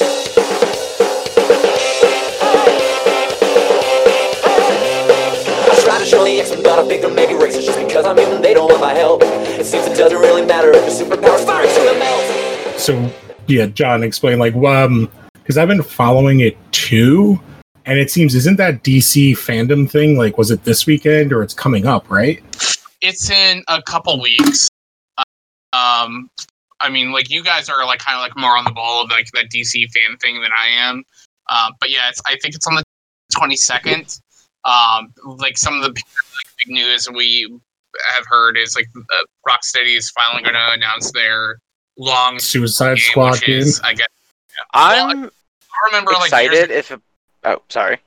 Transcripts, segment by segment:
I try to show the X, but I think they're making racist just because I'm human. They don't want my help. It seems it doesn't really matter if the superpowers fire to the melt. So yeah, John, explain like um because I've been following it too, and it seems isn't that DC fandom thing like was it this weekend or it's coming up, right? It's in a couple weeks. Um, I mean, like you guys are like kind of like more on the ball of like that DC fan thing than I am. Um, but yeah, it's I think it's on the twenty second. Um, like some of the big, like, big news we have heard is like uh, Rocksteady is finally going to announce their long Suicide game, Squad game. is, I guess. Well, I'm I remember like excited if. It, oh, sorry.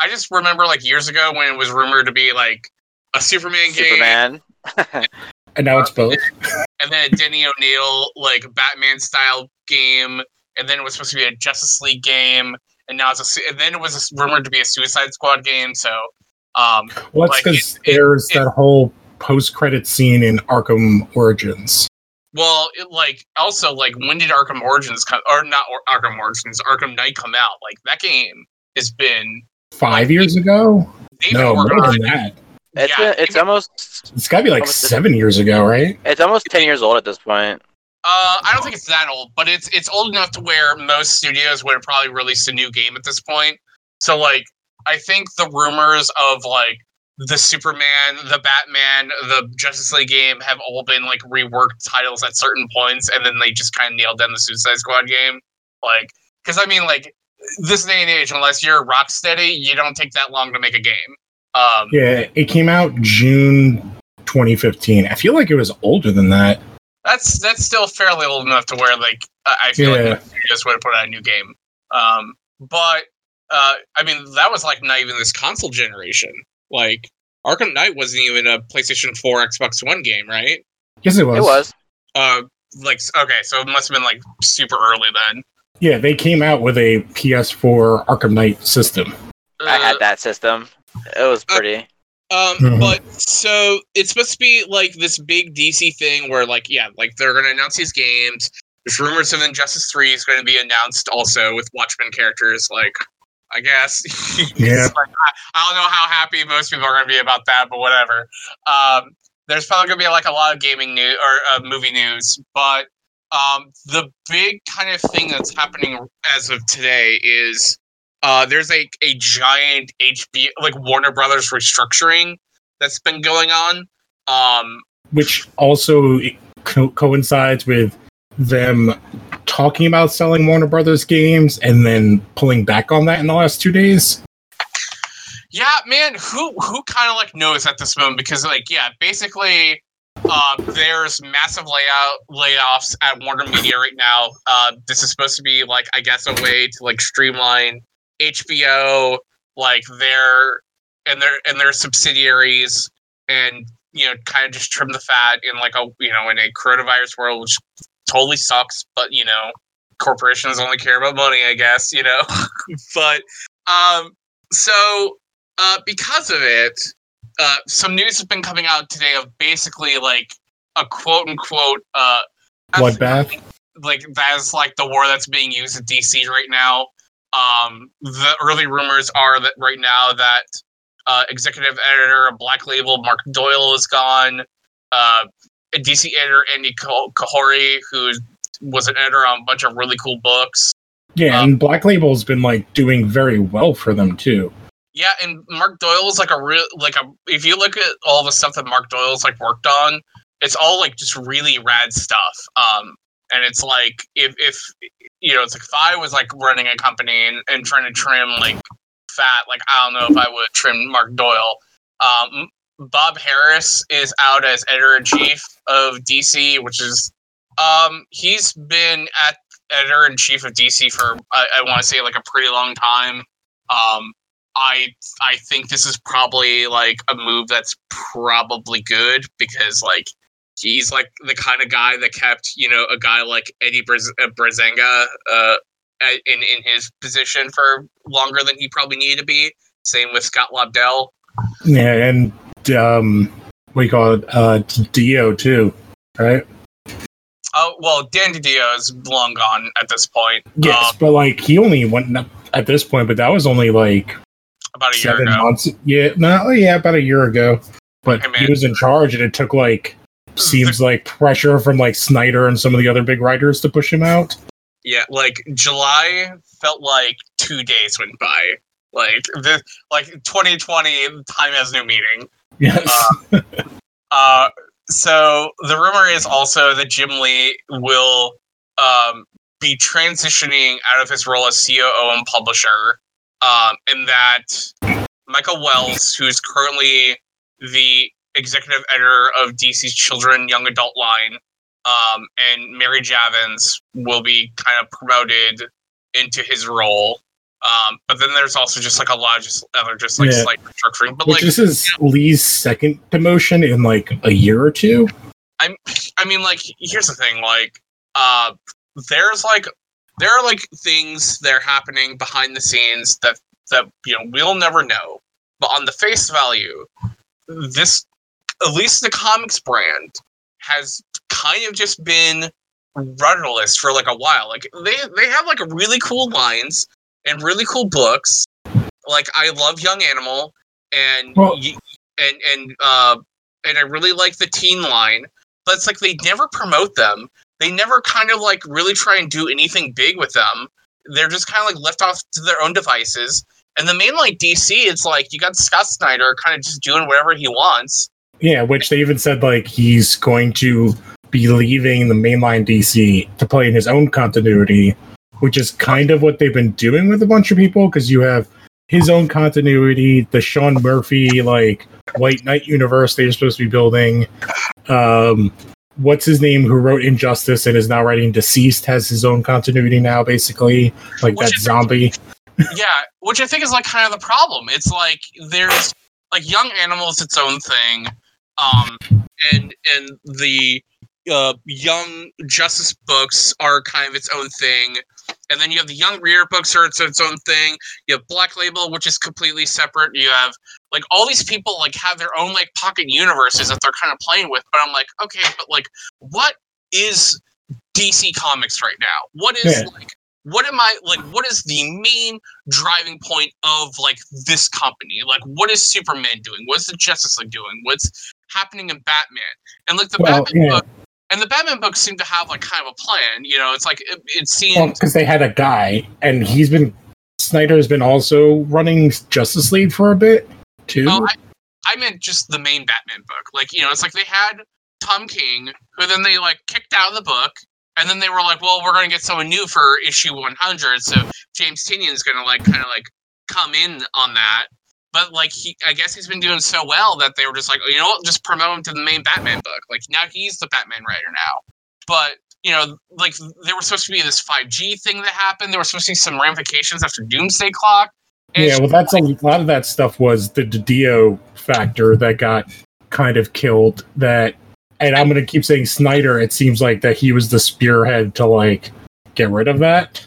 I just remember like years ago when it was rumored to be like a Superman, game, Superman. And now it's both. and then a Denny O'Neil like Batman style game, and then it was supposed to be a Justice League game, and now it's a and then it was rumored to be a Suicide Squad game. So, um, Well, Like, because it- it- there's it- that whole post-credit scene in Arkham Origins. well, it, like also like when did Arkham Origins come or not or, Arkham Origins, Arkham Knight come out? Like that game has been Five years ago? No, more than it. that. It's Yeah, been, it's even- almost It's got to be like Almost- seven years ago, right? it's almost ten years old at this point. Uh, I don't think it's that old, but it's it's old enough to where most studios would have probably released a new game at this point. So like, I think the rumors of like the Superman, the Batman, the Justice League game have all been like reworked titles at certain points, and then they just kind of nailed down the Suicide Squad game. Like, because I mean, like this day and age, unless you're Rocksteady, you don't take that long to make a game. Um, Yeah, it came out June 2015. I feel like it was older than that. that's that's still fairly old enough to where like I I feel Yeah. like you just would have put out a new game. Um, but uh, I mean that was like not even this console generation. Like Arkham Knight wasn't even a PlayStation 4, Xbox One game, right? Yes, it was. It was. Uh, like okay, so it must have been like super early then. Yeah, they came out with a PS4 Arkham Knight system. I had that system. It was pretty. Um, Mhm. but so it's supposed to be like this big DC thing where, like, yeah, like they're going to announce these games. There's rumors of Injustice Three is going to be announced also with Watchmen characters. Like, I guess. Yeah. Like, I, I don't know how happy most people are going to be about that, but whatever. Um, there's probably going to be like a lot of gaming news or uh, movie news, but um, the big kind of thing that's happening as of today is uh, there's a, a giant HBO like Warner Brothers restructuring that's been going on. Um, which also co- coincides with them talking about selling Warner Brothers games and then pulling back on that in the last two days. yeah, man, who who kind of like knows at this moment because like yeah, basically. Uh, there's massive layout layoffs at Warner Media right now. Uh, this is supposed to be like I guess a way to like streamline HBO, like their and their and their subsidiaries, and you know kind of just trim the fat in like a you know in a coronavirus world, which totally sucks. But you know, corporations only care about money, I guess. You know, but um, so uh, because of it, uh, some news has been coming out today of basically like a quote unquote uh, Bloodbath. like that's like the war that's being used at DC right now. Um, the early rumors are that right now that uh, executive editor of Black Label Mark Doyle is gone. Uh, DC editor Andy Khouri, who was an editor on a bunch of really cool books. Yeah, and Black Label's been like doing very well for them too. Yeah, and Mark Doyle is like a real like a. If you look at all the stuff that Mark Doyle's like worked on, it's all like just really rad stuff. Um, and it's like if if you know, it's like if I was like running a company and, and trying to trim like fat, like I don't know if I would trim Mark Doyle. Um, Bob Harras is out as editor in chief of DC, which is um he's been at editor in chief of DC for I, I want to say like a pretty long time. Um, I I think this is probably like a move that's probably good because like he's like the kind of guy that kept you know a guy like Eddie Brez- uh, Brezenga uh, in in his position for longer than he probably needed to be. Same with Scott Lobdell. Yeah, and um, what do you call it? Uh, DiDio too, right? Oh well, Dan DiDio is long gone at this point. Yes, Um, but like he only went up at this point, but that was only like about a year seven ago. months. Yeah, not yeah, about a year ago. But Hey, he was in charge, and it took like seems like pressure from like Snyder and some of the other big writers to push him out. Yeah, like July felt like two days went by. Like this, like 2020, time has no meaning. Yes. Uh, so the rumor is also that Jim Lee will um, be transitioning out of his role as COO and publisher, um, and that Michele Wells, who's currently the executive editor of DC's Children Young Adult line, um, and Marie Javins will be kind of promoted into his role. Um, but then there's also just like a lot of just other just like Yeah. slight restructuring. But Which like this is Lee's second demotion in like a year or two. I mean, like, here's the thing, like, uh, there's like, there are like things that are happening behind the scenes that that you know we'll never know. But on the face value, this, at least the comics brand, has kind of just been rudderless for like a while. Like they they have like really cool lines and really cool books. Like I love Young Animal and Well- and and uh and I really like the teen line but it's like they never promote them. They never kind of like really try and do anything big with them. They're just kind of like left off to their own devices. And the main like DC, it's like you got Scott Snyder kind of just doing whatever he wants. Yeah, which they even said like he's going to be leaving the mainline DC to play in his own continuity, which is kind of what they've been doing with a bunch of people because you have his own continuity, the Sean Murphy like White Knight universe they're supposed to be building. Um, what's his name who wrote Injustice and is now writing Deceased has his own continuity now, basically like Which that is- zombie. yeah, which I think is like kind of the problem. It's like there's like Young Animals its own thing, um, and and the uh, Young Justice books are kind of its own thing, and then you have the Young Reader books are its, its own thing. You have Black Label, which is completely separate. You have like all these people like have their own like pocket universes that they're kind of playing with. But I'm like, okay, but like, what is DC Comics right now? What is Yeah. like what am I like? What is the main driving point of like this company? Like, what is Superman doing? What's the Justice League doing? What's happening in Batman? And like the Well, Batman yeah. book, and the Batman books seem to have like kind of a plan. You know, it's like it, it seems. because they had a guy, and he's been Snyder's been also running Justice League for a bit too. Oh, I, I meant just the main Batman book. Like, you know, it's like they had Tom King, who then they like kicked out of the book, and then they were like, "Well, we're going to get someone new for issue 100." So James Tynion's going to like kind of like come in on that. But like he, I guess he's been doing so well that they were just like, "Oh, you know what, just promote him to the main Batman book. Like now he's the Batman writer now. But you know, like there was supposed to be this 5G thing that happened. There were supposed to be some ramifications after Doomsday Clock. Yeah, well, that's a lot of that stuff was the DiDio factor that got kind of killed. That, and I'm going to keep saying Snyder. It seems like that he was the spearhead to like get rid of that.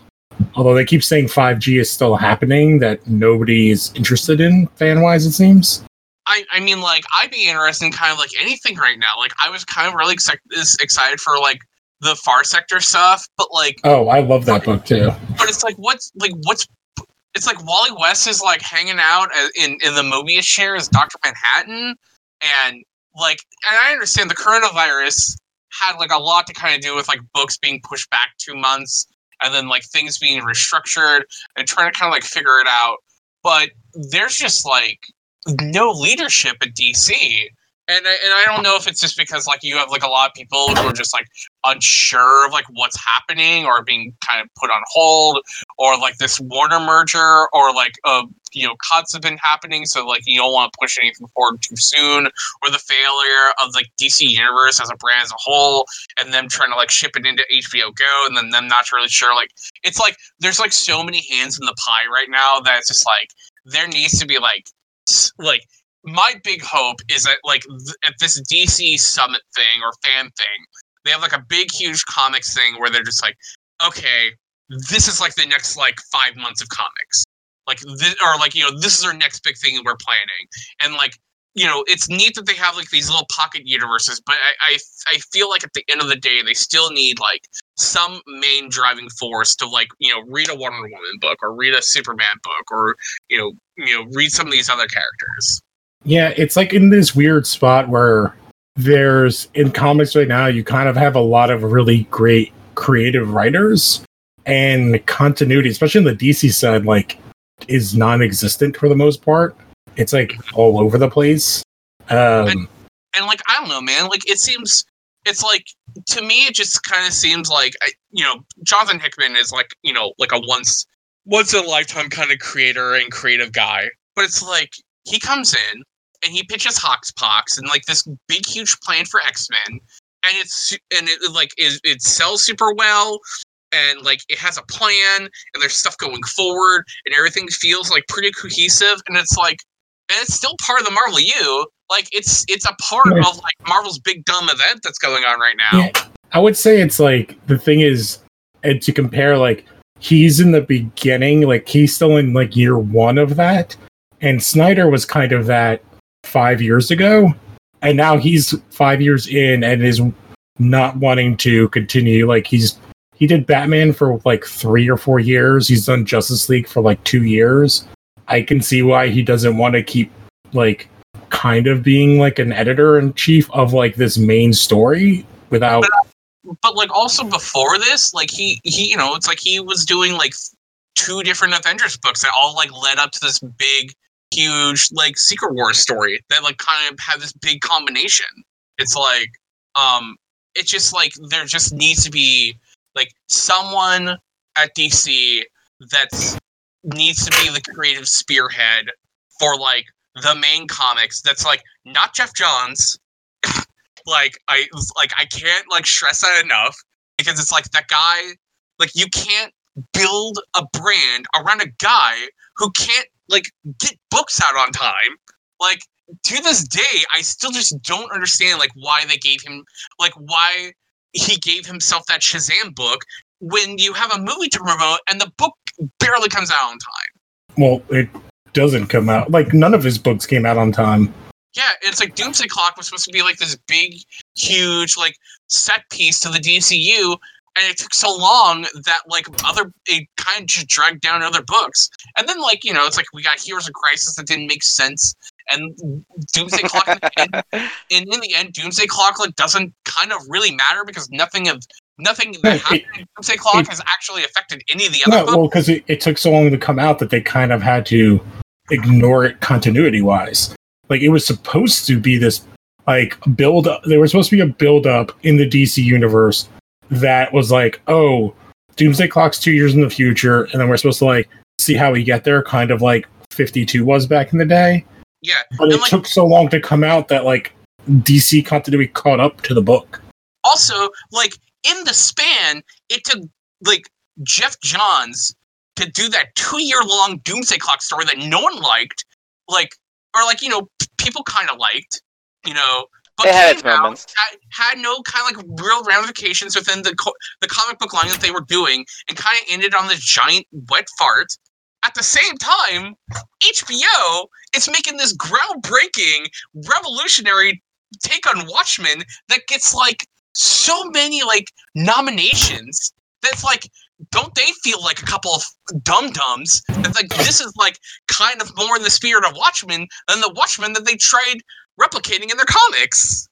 Although they keep saying 5G is still happening, that nobody's interested in fan wise. It seems. I, I mean, like, I'd be interested in kind of like anything right now. Like, I was kind of really is excited for like the Far Sector stuff, but like, Oh, I love that book too. but it's like, what's like, what's it's like Wally West is like hanging out in in the Mobius chair as Doctor Manhattan, and like, and I understand the coronavirus had like a lot to kind of do with like books being pushed back two months, and then like things being restructured and trying to kind of like figure it out. But there's just like no leadership at DC. And I, and I don't know if it's just because like you have like a lot of people who are just like unsure of like what's happening or being kind of put on hold or like this Warner merger or like uh you know cuts have been happening. So like you don't want to push anything forward too soon or the failure of like DC Universe as a brand as a whole and them trying to like ship it into HBO Go and then them not really sure. Like it's like there's like so many hands in the pie right now that it's just like there needs to be like like my big hope is that like th- at this DC summit thing or fan thing, they have like a big huge comics thing where they're just like, okay, this is like the next like five months of comics, like this or like you know this is our next big thing we're planning, and like you know, it's neat that they have like these little pocket universes, but I, I I feel like at the end of the day, they still need like some main driving force to like you know read a Wonder Woman book or read a Superman book or you know you know read some of these other characters. Yeah, it's like in this weird spot where there's in comics right now, you kind of have a lot of really great creative writers and continuity, especially in the DC side, like is non-existent for the most part. It's like all over the place. Um, and like I don't know, man. Like it seems, it's like to me, it just kind of seems like you know, Jonathan Hickman is like you know like a once once in a lifetime kind of creator and creative guy. But it's like he comes in and he pitches HoXPoX and like this big huge plan for X Men, and it's and it like is it sells super well. And like it has a plan, and there's stuff going forward, and everything feels like pretty cohesive. And it's like, and it's still part of the Marvel U. Like it's it's a part of like Marvel's big dumb event that's going on right now. Yeah, I would say it's like the thing is, and to compare, like he's in the beginning, like he's still in like year one of that, and Snyder was kind of that five years ago, and now he's five years in and is not wanting to continue. Like he's he did Batman for like three or four years. He's done Justice League for like two years. I can see why he doesn't want to keep like kind of being like an editor in chief of like this main story without uh, but like also before this, like he he you know it's like he was doing like two different Avengers books that all like led up to this big huge like Secret Wars story that like kind of have this big combination. It's like um it's just like there just needs to be like someone at DC that's needs to be the creative spearhead for like the main comics that's like not Geoff Johns like I like I can't like stress that enough because it's like that guy like you can't build a brand around a guy who can't like get books out on time. Like to this day, I still just don't understand like why they gave him like why he gave himself that Shazam book when you have a movie to promote and the book barely comes out on time. well it doesn't come out like none of his books came out on time Yeah, it's like Doomsday Clock was supposed to be like this big, huge, like set piece to the DCU, and it took so long that like other it kind of just dragged down other books. And then like you know, it's like we got Heroes of Crisis that didn't make sense, and Doomsday Clock. in the end- and in the end, Doomsday Clock like doesn't kind of really matter because nothing of nothing that It- happened in Doomsday Clock it- has actually affected any of the other no books. well because it, it took so long to come out that they kind of had to ignore it continuity wise like it was supposed to be this like build up there was supposed to be a build up in the dc universe that was like oh doomsday clock's two years in the future and then we're supposed to like see how we get there kind of like 52 was back in the day. Yeah, but And, it like- took so long to come out that like dc continuity caught up to the book. Also like in the span it took like geoff johns to do that two year long doomsday clock story that no one liked like or like you know p- people kind of liked you know but It had its moments. had, had no kind of like real ramifications within the co- the comic book line that they were doing and kind of ended on this giant wet fart at the same time hbo is making this groundbreaking revolutionary take on watchmen that gets like so many like nominations that's like don't they feel like a couple of dum dums that like this is like kind of more in the spirit of Watchmen than the Watchmen that they tried replicating in their comics.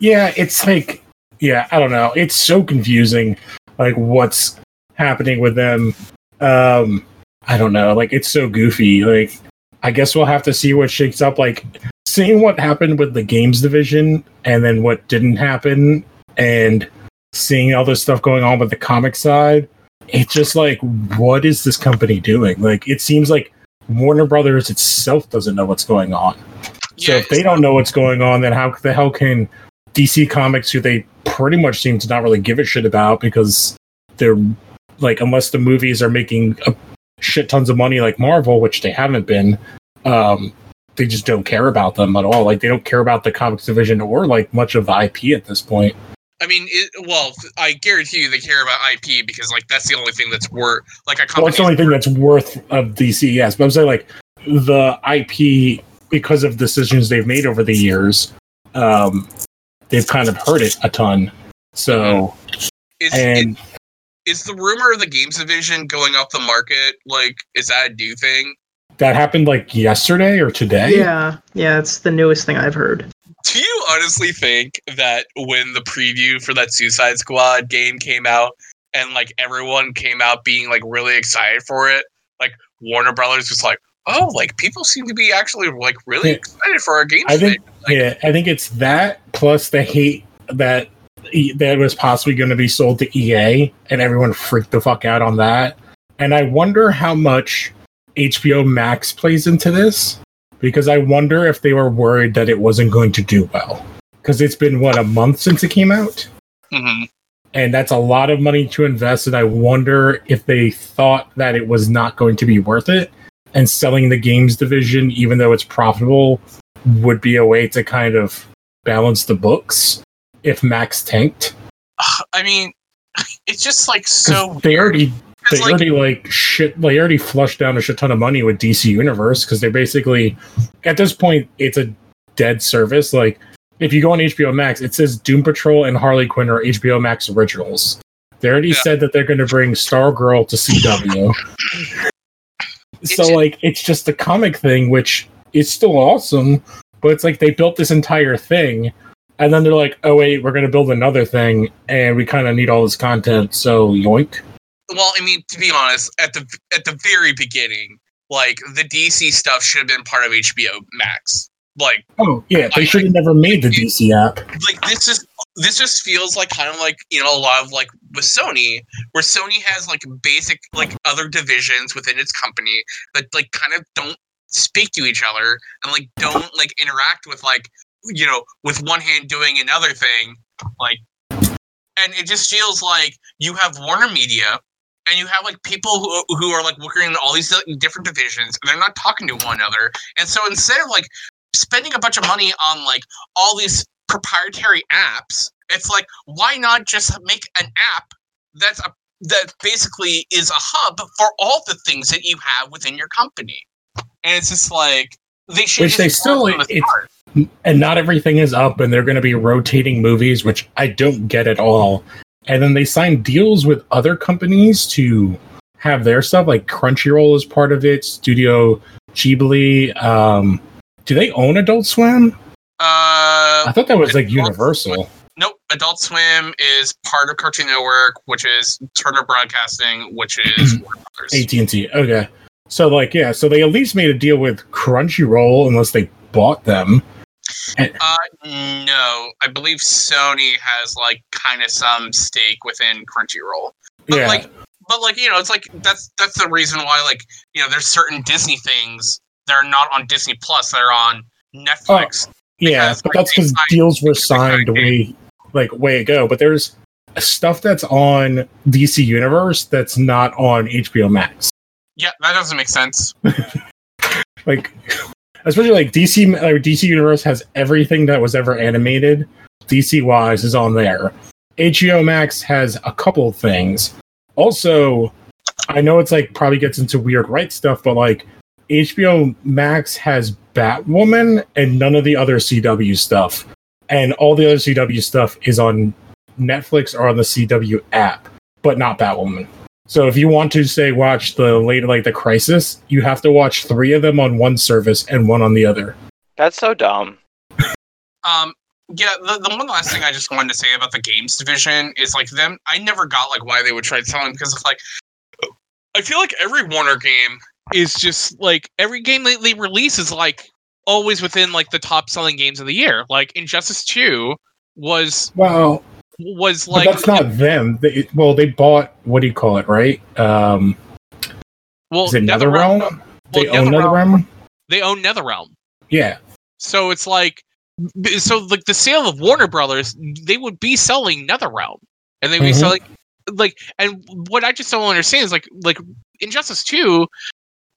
Yeah, it's like, yeah, I don't know. It's so confusing, like what's happening with them. Um, I don't know. Like it's so goofy. Like I guess we'll have to see what shakes up. Like seeing what happened with the games division and then what didn't happen, and seeing all this stuff going on with the comic side. It's just like, what is this company doing? Like it seems like Warner Brothers itself doesn't know what's going on. So Yeah, if they don't know what's going on, then how the hell can DC Comics, who they pretty much seem to not really give a shit about because they're like, unless the movies are making a shit tons of money like Marvel, which they haven't been, um, they just don't care about them at all. Like they don't care about the comics division or like much of the IP at this point. I mean, it, well, I guarantee you they care about IP because like that's the only thing that's worth like a Well, it's the only thing that's worth of DC, yes. But I'm saying like the IP because of decisions they've made over the years, um, they've kind of hurt it a ton. So, Is, and is the rumor of the games division going off the market like is that a new thing? that happened like yesterday or today. Yeah, yeah, it's the newest thing I've heard. Do you honestly think that when the preview for that Suicide Squad game came out and like everyone came out being like really excited for it, like Warner Brothers was like, "Oh, like people seem to be actually like really Yeah. excited for our game." I think, Like- yeah, I think it's that plus the hate that that was possibly going to be sold to EA, and everyone freaked the fuck out on that. And I wonder how much HBO Max plays into this because I wonder if they were worried that it wasn't going to do well because it's been what a month since it came out. Mhm. and that's a lot of money to invest and i wonder if they thought that it was not going to be worth it and selling the games division even though it's profitable would be a way to kind of balance the books if max tanked I mean, it's just like so. they already they like, already like shit they already flushed down a shit ton of money with dc universe because they're basically at this point it's a dead service like if you go on hbo max it says doom patrol and harley quinn are hbo max originals they already Yeah. said that they're going to bring stargirl to cw so It's- like it's just a comic thing which is still awesome but it's like they built this entire thing and then they're like oh wait we're going to build another thing and we kind of need all this content so yoink well, I mean, to be honest, at the at the very beginning, like the DC stuff should have been part of HBO Max. Like, Oh yeah, they should have never made the DC app. like this is this just feels like kind of like you know a lot of like with Sony, where Sony has like basic like other divisions within its company that like kind of don't speak to each other and like don't like interact with like you know with one hand doing another thing like and it just feels like you have Warner Media and you have like people who, who are like working in all these different divisions and they're not talking to one another. And so instead of like spending a bunch of money on like all these proprietary apps it's like why not just make an app that's a that basically is a hub for all the things that you have within your company and it's just like they should Which they it still- it's- And not everything is up, and they're going to be rotating movies, which I don't get at all. And then they sign deals with other companies to have their stuff, like Crunchyroll is part of it, Studio Ghibli. Um, do they own Adult Swim? Uh I thought that was like Universal. Nope. Adult Swim is part of Cartoon Network, which is Turner Broadcasting, which is AT and T. Okay, so like yeah, so they at least made a deal with Crunchyroll, unless they bought them. Uh, no, I believe Sony has like kind of some stake within Crunchyroll. But yeah, like, but like you know, it's like that's that's the reason why like you know there's certain Disney things that are not on Disney Plus that are on Netflix. Yeah, but like, that's because deals were signed way like way ago. But there's stuff that's on DC Universe that's not on HBO Max. Yeah, that doesn't make sense. Like, especially like DC or DC Universe has everything that was ever animated. DC wise is on there. HBO Max has a couple of things. Also, I know it's like probably gets into weird rights stuff, but like HBO Max has Batwoman and none of the other CW stuff. And all the other CW stuff is on Netflix or on the CW app, but not Batwoman. So if you want to say watch the later like the Crisis, you have to watch three of them on one service and one on the other. That's so dumb. Um, yeah, the, the one last thing I just wanted to say about the games division is like them. I never got like why they would try to sell them because it's like I feel like every Warner game is just like every game that they release is like always within like the top selling games of the year. Like Injustice Two was Well, was like that's not them. They, well, they bought what do you call it, right? Um, well is it NetherRealm- NetherRealm? They well, own NetherRealm. They own NetherRealm. Yeah, So it's like, so like the sale of Warner Brothers, they would be selling NetherRealm, and they'd be Mhm. selling like, and what I just don't understand is like, like Injustice Two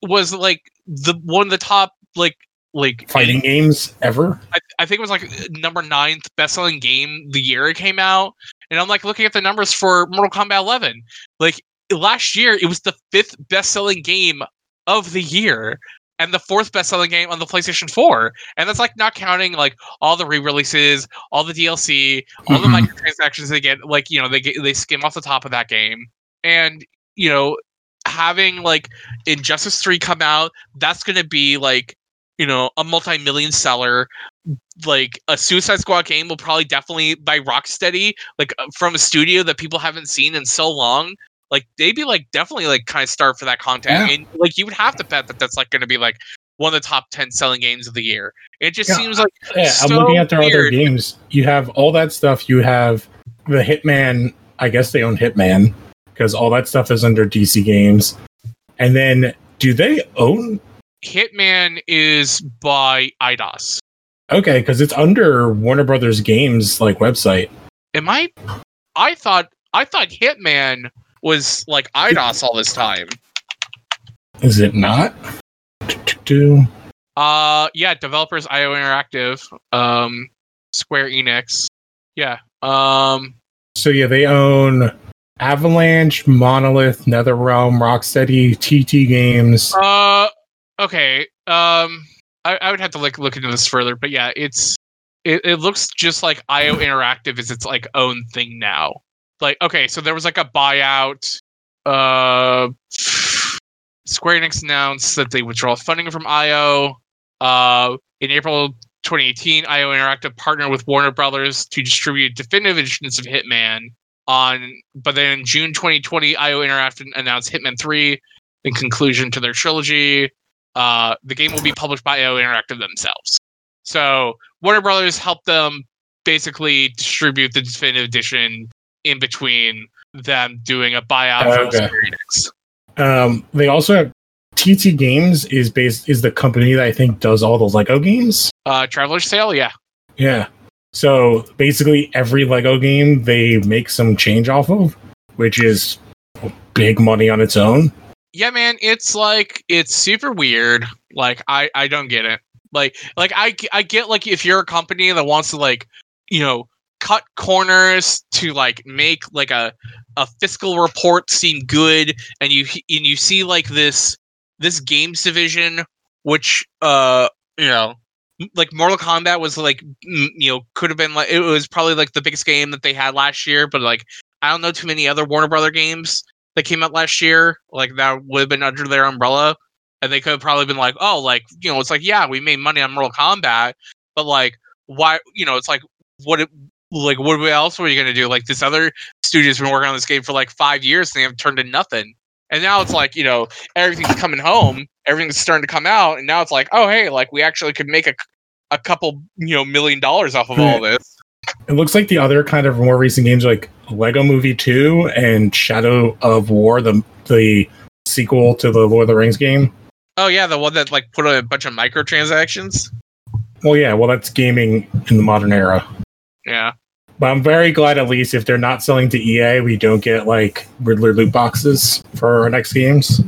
was like the one of the top like like fighting games ever. I, I think it was like number ninth best selling game the year it came out, and I'm like looking at the numbers for Mortal Kombat 11, like last year it was the fifth best selling game of the year. and the fourth best-selling game on the PlayStation 4. And that's like not counting like all the re-releases, all the DLC, all the Mhm. microtransactions they get. Like you know they get they skim off the top of that game, and you know having like Injustice 3 come out, that's going to be like you know a multi-million seller. Like a Suicide Squad game will probably definitely by Rocksteady, like uh, from a studio that people haven't seen in so long. Like they'd be like definitely like kind of starved for that content, Yeah. and like you would have to bet that that's like going to be like one of the top ten selling games of the year. It just Yeah, seems like Yeah, I'm looking at their other games. You have all that stuff. You have the Hitman. I guess they own Hitman because all that stuff is under DC Games. And then, do they own? Hitman is by Eidos. Okay, because it's under Warner Brothers Games like website. Am I? I thought I thought Hitman was like Eidos all this time. Is it not? Do Uh, yeah, developers IO Interactive, um, Square Enix. Yeah. Um, so yeah, they own Avalanche, Monolith, NetherRealm, Rocksteady, TT Games. Uh, okay. Um, I, I would have to like look into this further, but yeah, it's it, it looks just like IO Interactive is its like own thing now. Like, okay, so there was like a buyout. Uh, Square Enix announced that they withdraw funding from IO. Uh, in April 2018, IO Interactive partnered with Warner Brothers to distribute definitive editions of Hitman. On, but then in June 2020, IO Interactive announced Hitman 3 in conclusion to their trilogy. Uh, the game will be published by IO Interactive themselves. So Warner Brothers helped them basically distribute the definitive edition in between them doing a buyout from Okay. Um, they also have TT Games is based is the company that I think does all the Lego games. Uh, Traveler's Tale, yeah. Yeah. So basically, every Lego game they make some change off of, which is big money on its own. yeah man it's like it's super weird like i i don't get it like like I I get like if you're a company that wants to like you know cut corners to like make like a a fiscal report seem good and you and you see like this this games division which uh you know like Mortal Kombat was like you know could have been like it was probably like the biggest game that they had last year but like I don't know too many other Warner Brother games that came out last year, like that would have been under their umbrella, and they could have probably been like, oh, like you know, it's like yeah, we made money on Mortal Kombat, but like why, you know, it's like what, it, like what else were you gonna do? Like this other studio's been working on this game for like five years and they have turned to nothing, and now it's like you know everything's coming home, everything's starting to come out, and now it's like oh hey, like we actually could make a a couple you know million dollars off of all hmm. this. It looks like the other kind of more recent games like Lego Movie 2 and Shadow of War, the the sequel to the Lord of the Rings game. Oh yeah, the one that like put a bunch of microtransactions. Well, yeah, well that's gaming in the modern era. Yeah. But I'm very glad at least if they're not selling to EA, we don't get like Riddler loot boxes for our next games.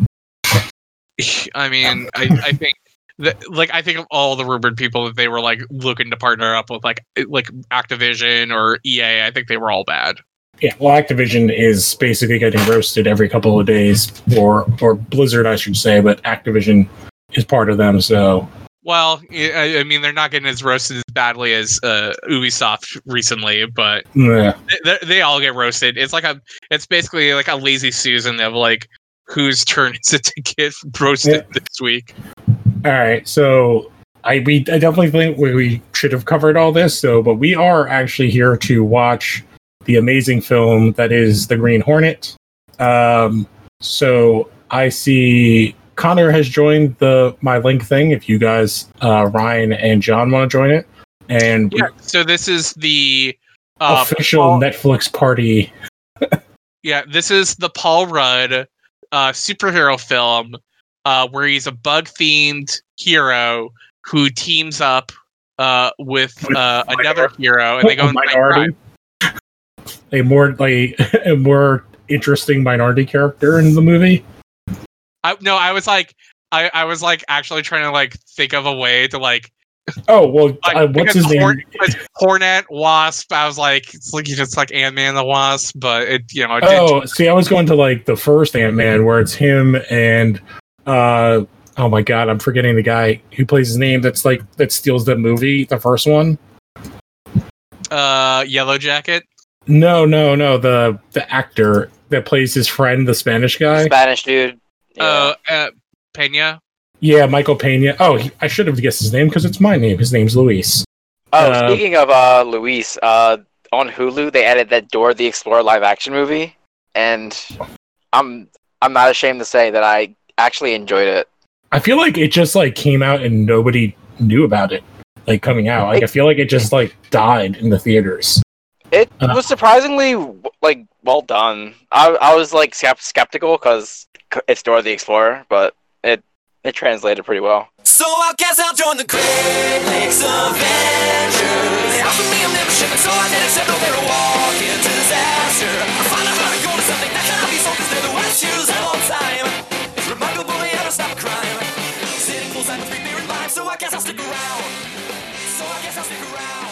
I mean, I, I think that like I think of all the rumored people that they were like looking to partner up with like eh, like Activision or EA. I think they were all bad. Yeah, well, Activision is basically getting roasted every couple of days, or or Blizzard, I should say, but Activision is part of them. So Well, I, I mean, they're not getting as roasted as badly as uh, Ubisoft recently, but yeah, they, they all get roasted. It's like a, it's basically like a lazy Susan of like whose turn is it to get roasted this week. all right. So I we I definitely think we, we should have covered all this. So, but we are actually here to watch the amazing film that is The Green Hornet. Um, so I see Connor has joined the my link thing. If you guys, uh, Ryan and John, want to join it, and we- So this is the uh, official Paul- Netflix party. Yeah, this is the Paul Rudd uh, superhero film uh, where he's a bug themed hero who teams up uh, with With uh, another hero and they go and minority, a more like a more interesting minority character in the movie. I, no, I was like, I, I was like actually trying to like think of a way to like, Oh well, like uh, what's his name? Horn- because Hornet Wasp. I was like, it's like it's like Ant Man the Wasp, but it you know it did Oh, see, I was going to like the first Ant Man, where it's him and uh oh my god, I'm forgetting the guy who plays his name. That's like that steals the movie, the first one. Uh, Yellow Jacket. No, no, no. The the actor that plays his friend, the Spanish guy. Spanish dude. Yeah. Uh, uh, Pena. Yeah, Michael Pena. Oh, he, I should have guessed his name because it's my name. His name's Luis. oh, uh, speaking of uh, Luis, uh, on Hulu they added that Dora the Explorer live action movie, and I'm I'm not ashamed to say that I actually enjoyed it. I feel like it just like came out and nobody knew about it, like coming out. Like I feel like it just like died in the theaters. It Uh. was surprisingly like well done. I I was like skept- skeptical because it's Dora the Explorer, but it it translated pretty well. So I guess I'll join the Great Lakes Avengers. They offered me a membership, and so I did accept. They disaster. I find to go to something that cannot be sold, cause they're the shoes all time. It's remarkable they ever stop crime. Sitting poolside with three beer and lime, so I guess I'll stick around. So I guess I'll stick around.